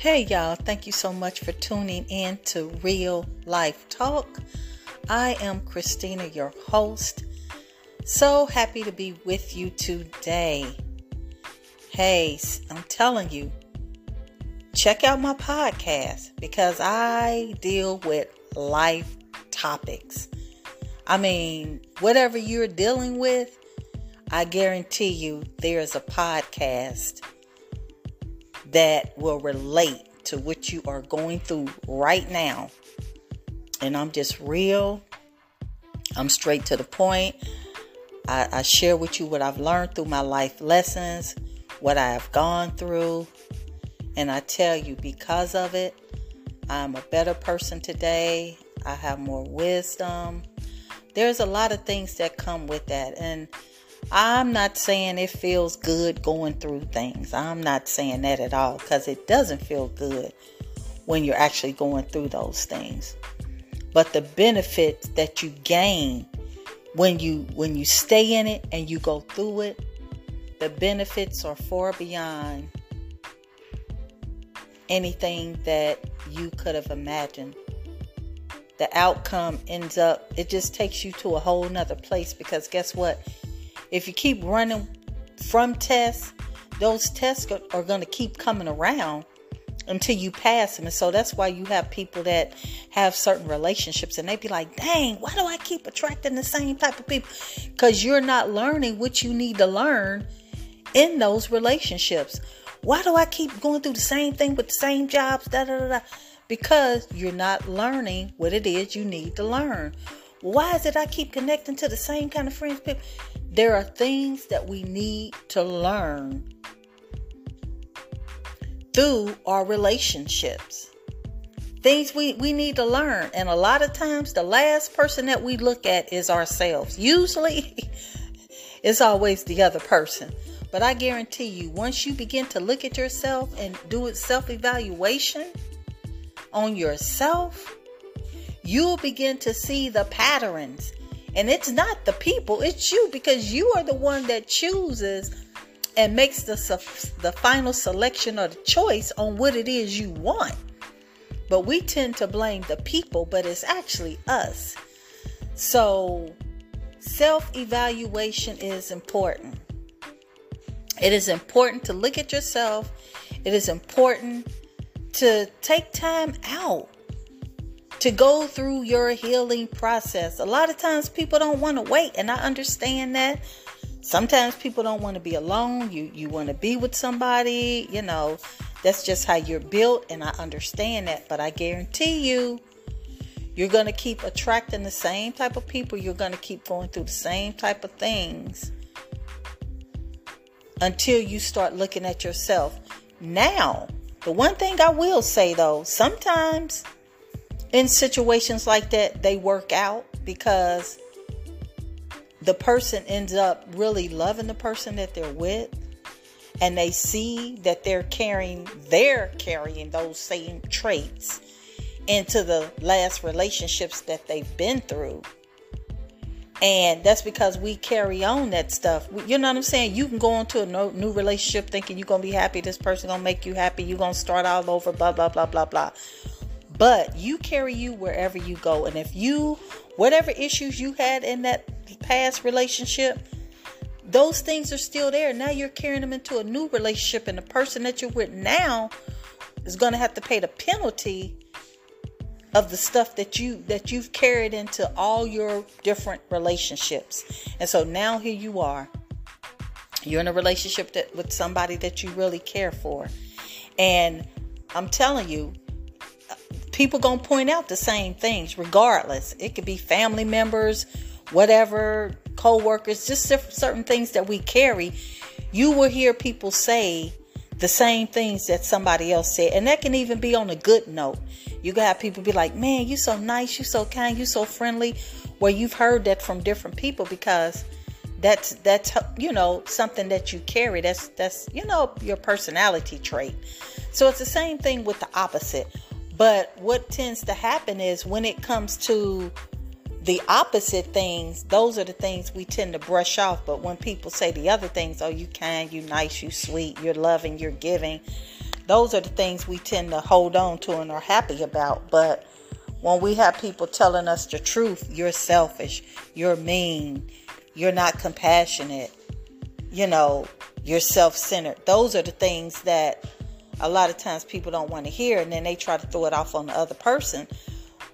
Hey, y'all, thank you so much for tuning in to Real Life Talk. I am Christina, your host. So happy to be with you today. Hey, I'm telling you, check out my podcast because I deal with life topics. I mean, whatever you're dealing with, I guarantee you there's a podcast that will relate to what you are going through right now. And I'm just real, I'm straight to the point. I, I share with you what I've learned through my life lessons, what I have gone through. And I tell you, because of it, I'm a better person today. I have more wisdom. There's a lot of things that come with that. And I'm not saying it feels good going through things. I'm not saying that at all because it doesn't feel good when you're actually going through those things. But the benefits that you gain when you when you stay in it and you go through it, the benefits are far beyond anything that you could have imagined. The outcome ends up, it just takes you to a whole nother place because guess what? If you keep running from tests, those tests are, going to keep coming around until you pass them. And so that's why you have people that have certain relationships and they be like, dang, why do I keep attracting the same type of people? Because you're not learning what you need to learn in those relationships. Why do I keep going through the same thing with the same jobs? Da, da, da, da. Because you're not learning what it is you need to learn. Why is it I keep connecting to the same kind of friends? People? There are things that we need to learn through our relationships. Things we, we need to learn. And a lot of times, the last person that we look at is ourselves. Usually, it's always the other person. But I guarantee you, once you begin to look at yourself and do a self evaluation on yourself, you'll begin to see the patterns and it's not the people, it's you because you are the one that chooses and makes the, the final selection or the choice on what it is you want. But we tend to blame the people, but it's actually us. So, self evaluation is important. It is important to look at yourself. It is important to take time out to go through your healing process. A lot of times people don't want to wait, and I understand that. Sometimes people don't want to be alone. You you want to be with somebody, you know. That's just how you're built and I understand that, but I guarantee you you're going to keep attracting the same type of people. You're going to keep going through the same type of things until you start looking at yourself. Now, the one thing I will say though, sometimes in situations like that, they work out because the person ends up really loving the person that they're with and they see that they're carrying they're carrying those same traits into the last relationships that they've been through. And that's because we carry on that stuff. You know what i'm saying? You can go into a new relationship thinking you're gonna be happy this person gonna make you happy you're gonna start all over blah blah blah blah blah but you carry you wherever you go. And if you, whatever issues you had in that past relationship, those things are still there. Now you're carrying them into a new relationship, and the person that you're with now is going to have to pay the penalty of the stuff that you that you've carried into all your different relationships. And so now here you are. You're in a relationship that with somebody that you really care for. And I'm telling you, people gonna point out the same things regardless. It could be family members whatever co-workers just certain things that we carry. You will hear people say the same things that somebody else said and that can even be on a good note. You got people be like man you so nice you so kind you so friendly. Where you've heard that from different people because that's that's you know something that you carry. That's that's you know your personality trait. So it's the same thing with the opposite but what tends to happen is when it comes to the opposite things, those are the things we tend to brush off. But when people say the other things, oh, you kind, you nice, you sweet, you're loving, you're giving, those are the things we tend to hold on to and are happy about. But when we have people telling us the truth, you're selfish, you're mean, you're not compassionate, you know, you're self centered. Those are the things that a lot of times people don't want to hear and then they try to throw it off on the other person.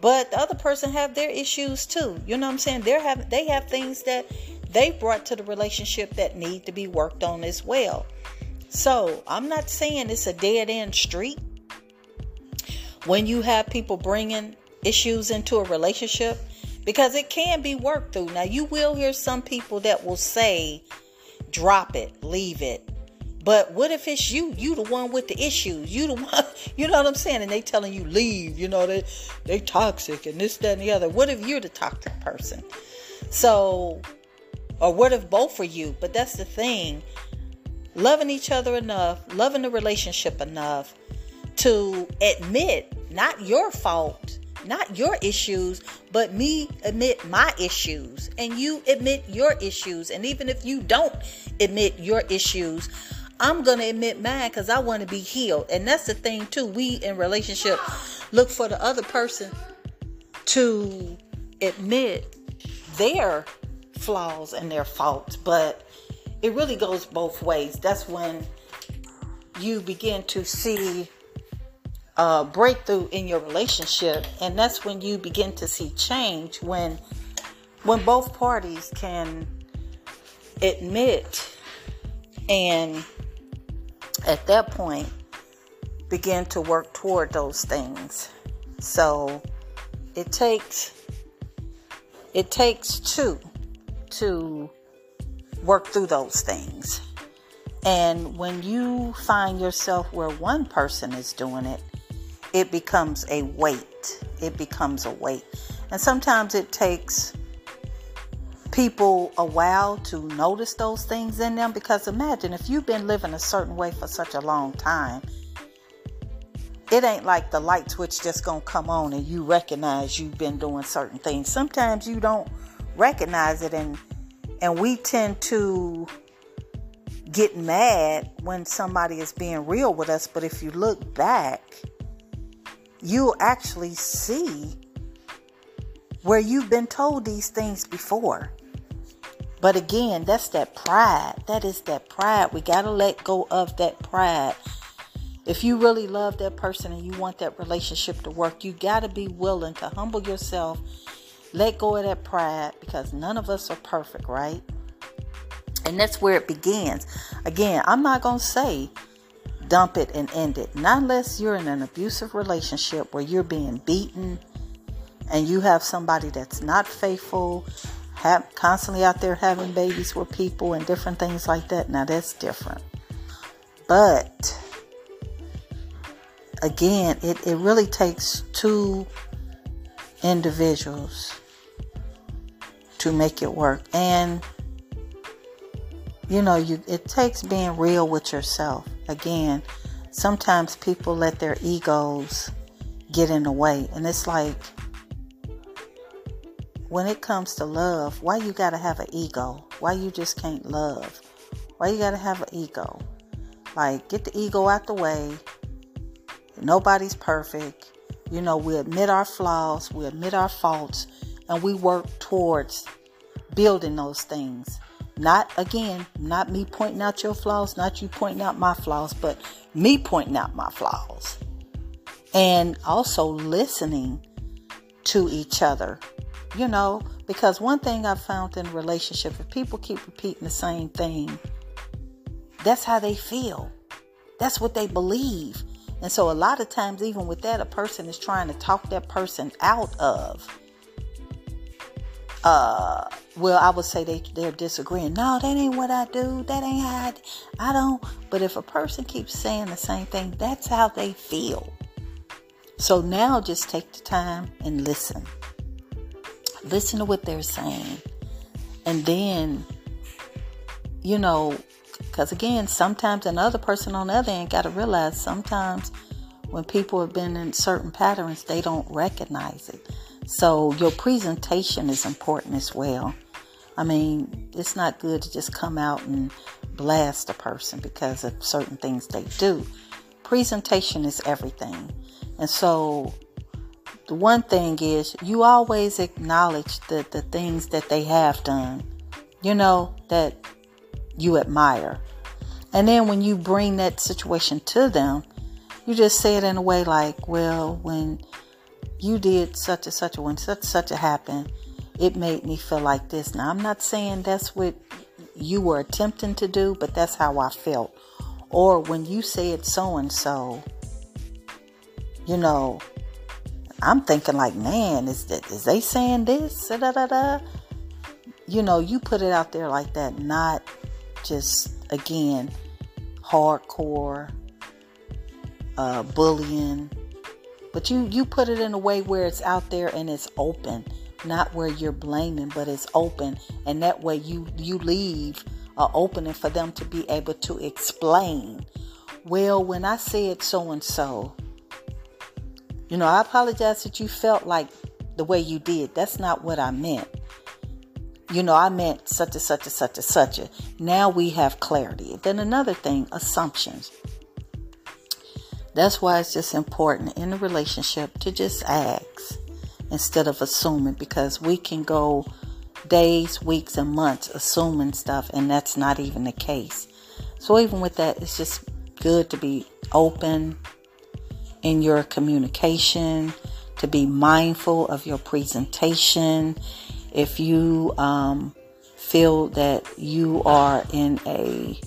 But the other person have their issues too. You know what I'm saying? They have they have things that they brought to the relationship that need to be worked on as well. So, I'm not saying it's a dead end street. When you have people bringing issues into a relationship because it can be worked through. Now, you will hear some people that will say, drop it, leave it. But what if it's you? You the one with the issues. You the one, you know what I'm saying? And they telling you leave, you know, they they toxic and this, that, and the other. What if you're the toxic person? So or what if both are you? But that's the thing. Loving each other enough, loving the relationship enough to admit not your fault, not your issues, but me admit my issues and you admit your issues. And even if you don't admit your issues, I'm going to admit mine because I want to be healed. And that's the thing, too. We in relationship look for the other person to admit their flaws and their faults. But it really goes both ways. That's when you begin to see uh, breakthrough in your relationship, and that's when you begin to see change when when both parties can admit and at that point begin to work toward those things. So it takes it takes two to work through those things. And when you find yourself where one person is doing it, it becomes a weight. It becomes a weight. And sometimes it takes people a while to notice those things in them because imagine if you've been living a certain way for such a long time, it ain't like the light switch just gonna come on and you recognize you've been doing certain things. Sometimes you don't recognize it and and we tend to get mad when somebody is being real with us, but if you look back, you'll actually see where you've been told these things before. But again, that's that pride. That is that pride. We got to let go of that pride. If you really love that person and you want that relationship to work, you got to be willing to humble yourself let go of that pride because none of us are perfect, right? And that's where it begins. Again, I'm not going to say dump it and end it. Not unless you're in an abusive relationship where you're being beaten and you have somebody that's not faithful, have, constantly out there having babies with people and different things like that. Now that's different. But again, it, it really takes two individuals to make it work. And you know, you it takes being real with yourself. Again, sometimes people let their egos get in the way. And it's like when it comes to love, why you got to have an ego? Why you just can't love? Why you got to have an ego? Like get the ego out the way. Nobody's perfect. You know, we admit our flaws, we admit our faults, and we work towards building those things. Not again, not me pointing out your flaws, not you pointing out my flaws, but me pointing out my flaws. And also listening to each other. You know, because one thing I've found in relationship, if people keep repeating the same thing, that's how they feel. That's what they believe. And so a lot of times, even with that, a person is trying to talk that person out of. Uh, well, I would say they they're disagreeing. No, that ain't what I do. That ain't how I, I don't. But if a person keeps saying the same thing, that's how they feel. So now, just take the time and listen. Listen to what they're saying, and then, you know, because again, sometimes another person on the other end got to realize sometimes when people have been in certain patterns, they don't recognize it. So your presentation is important as well. I mean, it's not good to just come out and blast a person because of certain things they do. presentation is everything. And so the one thing is you always acknowledge the, the things that they have done, you know, that you admire. And then when you bring that situation to them, you just say it in a way like, well, when you did such and such, when such and such a happened, it made me feel like this. Now, I'm not saying that's what you were attempting to do, but that's how I felt. Or when you said so and so, you know, I'm thinking like, man, is that is they saying this? Da, da, da. You know, you put it out there like that, not just again hardcore uh, bullying, but you you put it in a way where it's out there and it's open, not where you're blaming, but it's open, and that way you you leave an opening for them to be able to explain. Well, when I said so and so, you know, I apologize that you felt like the way you did. That's not what I meant. You know, I meant such and such and such and such. A. Now we have clarity. Then another thing, assumptions. That's why it's just important in a relationship to just ask instead of assuming because we can go days, weeks, and months assuming stuff, and that's not even the case. So, even with that, it's just good to be open, in your communication, to be mindful of your presentation. If you um, feel that you are in a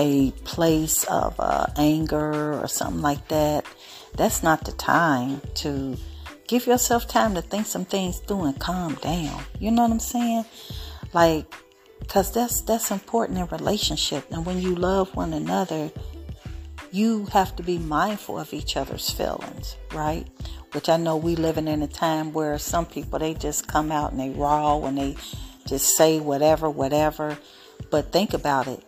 a place of uh, anger or something like that, that's not the time to give yourself time to think some things through and calm down. You know what I'm saying? Like, cause that's that's important in relationship. And when you love one another, you have to be mindful of each other's feelings, right? Which I know we living in a time where some people they just come out and they raw and they just say whatever, whatever. But think about it.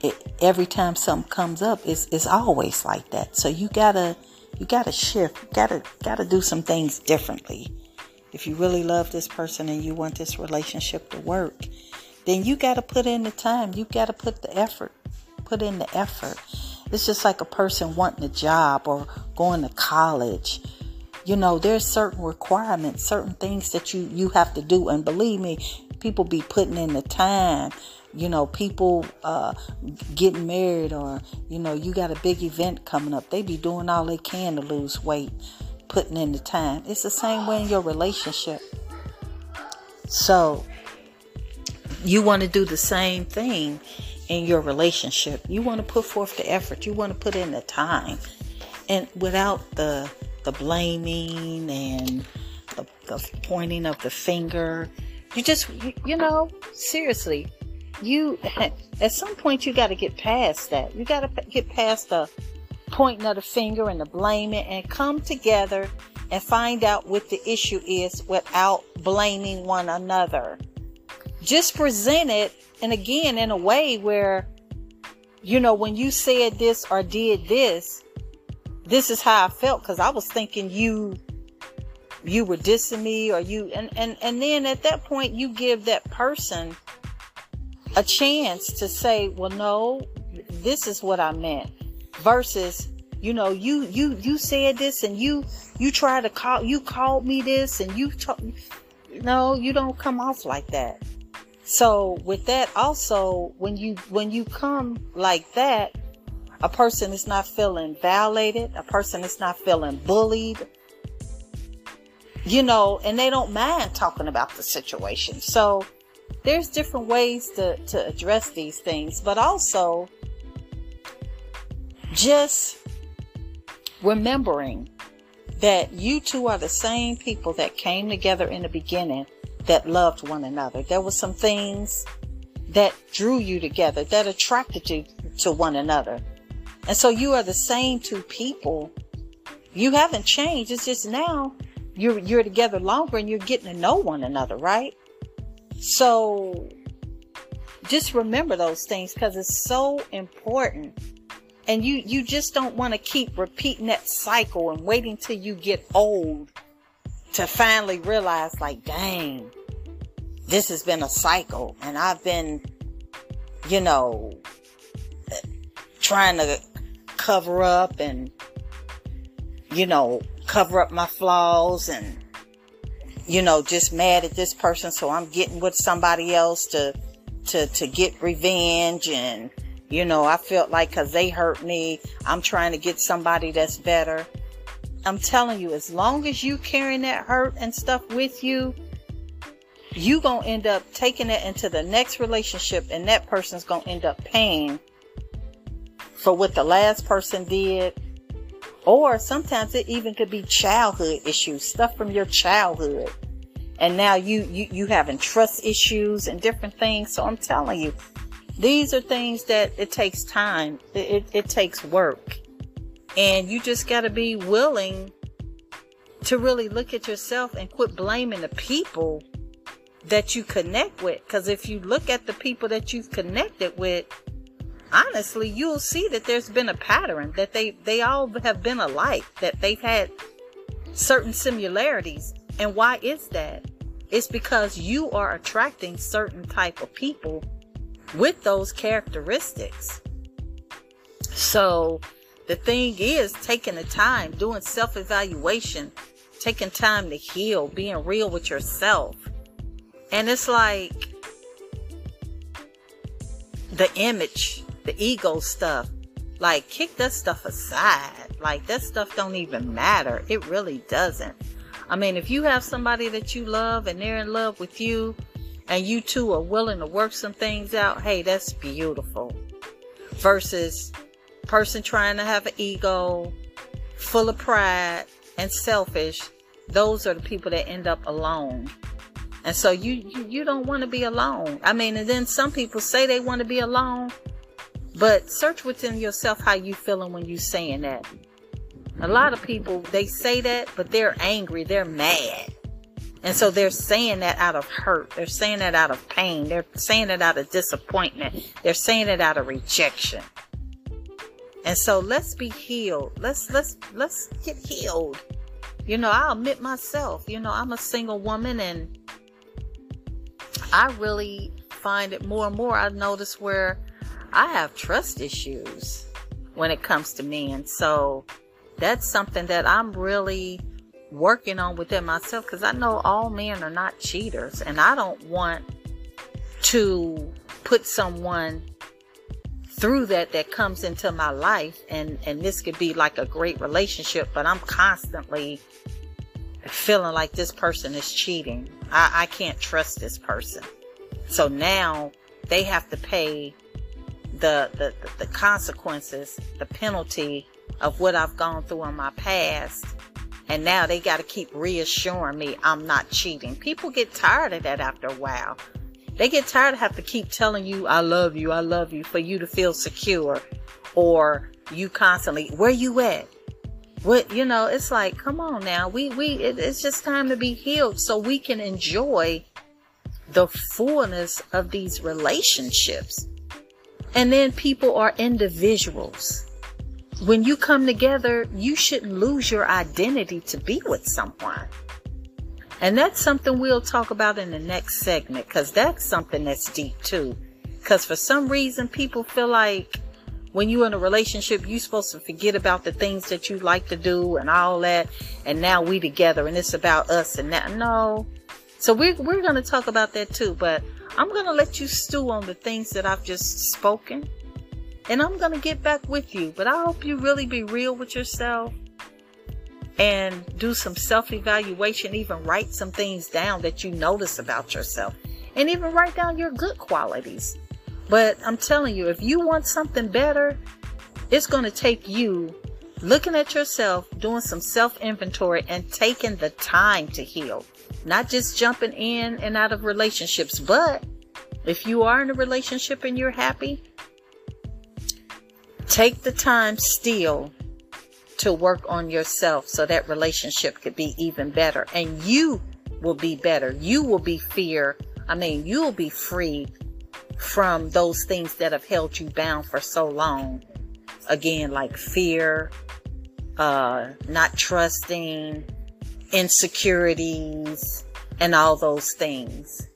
it every time something comes up, it's it's always like that. So you gotta you gotta shift. Gotta gotta do some things differently. If you really love this person and you want this relationship to work, then you gotta put in the time. You gotta put the effort. Put in the effort. It's just like a person wanting a job or going to college. You know, there's certain requirements, certain things that you you have to do, and believe me, people be putting in the time. You know, people uh, getting married, or you know, you got a big event coming up. They be doing all they can to lose weight, putting in the time. It's the same way in your relationship. So, you want to do the same thing in your relationship. You want to put forth the effort. You want to put in the time. And without the the blaming and the, the pointing of the finger, you just you, you know, seriously, you at some point you got to get past that. You got to get past the pointing of the finger and the blaming and come together and find out what the issue is without blaming one another. Just present it and again, in a way where, you know, when you said this or did this, this is how I felt because I was thinking you you were dissing me or you and, and and then at that point you give that person a chance to say well no this is what i meant versus you know you you you said this and you you try to call you called me this and you t- no you don't come off like that so with that also when you when you come like that, a person is not feeling violated, a person is not feeling bullied. You know, and they don't mind talking about the situation. So there's different ways to, to address these things, but also just remembering that you two are the same people that came together in the beginning that loved one another. There were some things that drew you together, that attracted you to one another. And so you are the same two people. You haven't changed. It's just now you're you're together longer and you're getting to know one another, right? So just remember those things because it's so important. And you you just don't want to keep repeating that cycle and waiting till you get old to finally realize, like, dang, this has been a cycle, and I've been, you know, trying to cover up and, you know, cover up my flaws and, you know, just mad at this person. So I'm getting with somebody else to, to, to get revenge. And, you know, I felt like cause they hurt me, I'm trying to get somebody that's better. I'm telling you, as long as you carrying that hurt and stuff with you, you gonna end up taking it into the next relationship and that person's gonna end up paying for what the last person did. Or sometimes it even could be childhood issues stuff from your childhood. And now you you you having trust issues and different things. So i'm telling you these are things that it takes time. It, it, it takes work and you just got to be willing to really look at yourself and quit blaming the people that you connect with. Because if you look at the people that you've connected with, honestly, you'll see that there's been a pattern that they, they all have been alike, that they've had certain similarities. And why is that? It's because you are attracting certain type of people with those characteristics. So the thing is taking the time, doing self evaluation, taking time to heal, being real with yourself and it's like the image, the ego stuff. Like kick that stuff aside. Like that stuff don't even matter. It really doesn't. I mean, if you have somebody that you love and they're in love with you and you two are willing to work some things out, hey, that's beautiful. Versus person trying to have an ego, full of pride and selfish, those are the people that end up alone. And so you, you, you don't want to be alone. I mean, and then some people say they want to be alone, but search within yourself how you feeling when you saying that. A lot of people, they say that, but they're angry. They're mad. And so they're saying that out of hurt. They're saying that out of pain. They're saying it out of disappointment. They're saying it out of rejection. And so let's be healed. Let's, let's, let's get healed. You know, I'll admit myself, you know, I'm a single woman and I really find it more and more. I notice where I have trust issues when it comes to men. So that's something that I'm really working on within myself because I know all men are not cheaters and I don't want to put someone through that that comes into my life and and this could be like a great relationship but I'm constantly feeling like this person is cheating. I, I can't trust this person. So now they have to pay the, the, the, consequences, the penalty of what I've gone through in my past. And now they got to keep reassuring me I'm not cheating. People get tired of that after a while. They get tired of having to keep telling you, I love you, I love you, for you to feel secure. Or you constantly, where you at? What you know, it's like, come on now. We we it, it's just time to be healed so we can enjoy the fullness of these relationships. And then people are individuals. When you come together, you shouldn't lose your identity to be with someone. And that's something we'll talk about in the next segment because that's something that's deep too. Because for some reason, people feel like when you're in a relationship, you're supposed to forget about the things that you like to do and all that. And now we together and it's about us and that. No. So we're, we're going to talk about that too, but I'm going to let you stew on the things that I've just spoken and I'm going to get back with you. But I hope you really be real with yourself and do some self evaluation, even write some things down that you notice about yourself and even write down your good qualities but I'm telling you, if you want something better, it's going to take you looking at yourself, doing some self inventory, and taking the time to heal. Not just jumping in and out of relationships, but if you are in a relationship and you're happy, take the time still to work on yourself so that relationship could be even better and you will be better. You will be fear. I mean, you'll be free from those things that have held you bound for so long. Again, like fear, uh, not trusting, insecurities, and all those things.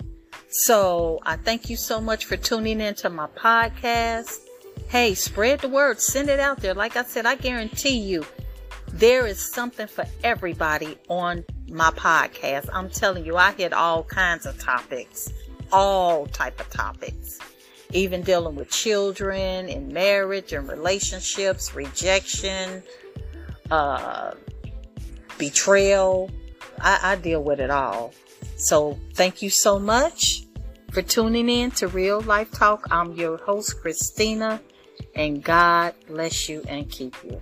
So I thank you so much for tuning into my podcast. hey, spread the word, send it out there. Like I said, I guarantee you there is something for everybody on my podcast. I'm telling you, I hit all kinds of topics, all type of topics, even dealing with children and marriage and relationships, rejection, uh, betrayal. I, I deal with it all. So thank you so much for tuning in to Real Life Talk. I'm your host, Christina, and God bless you and keep you.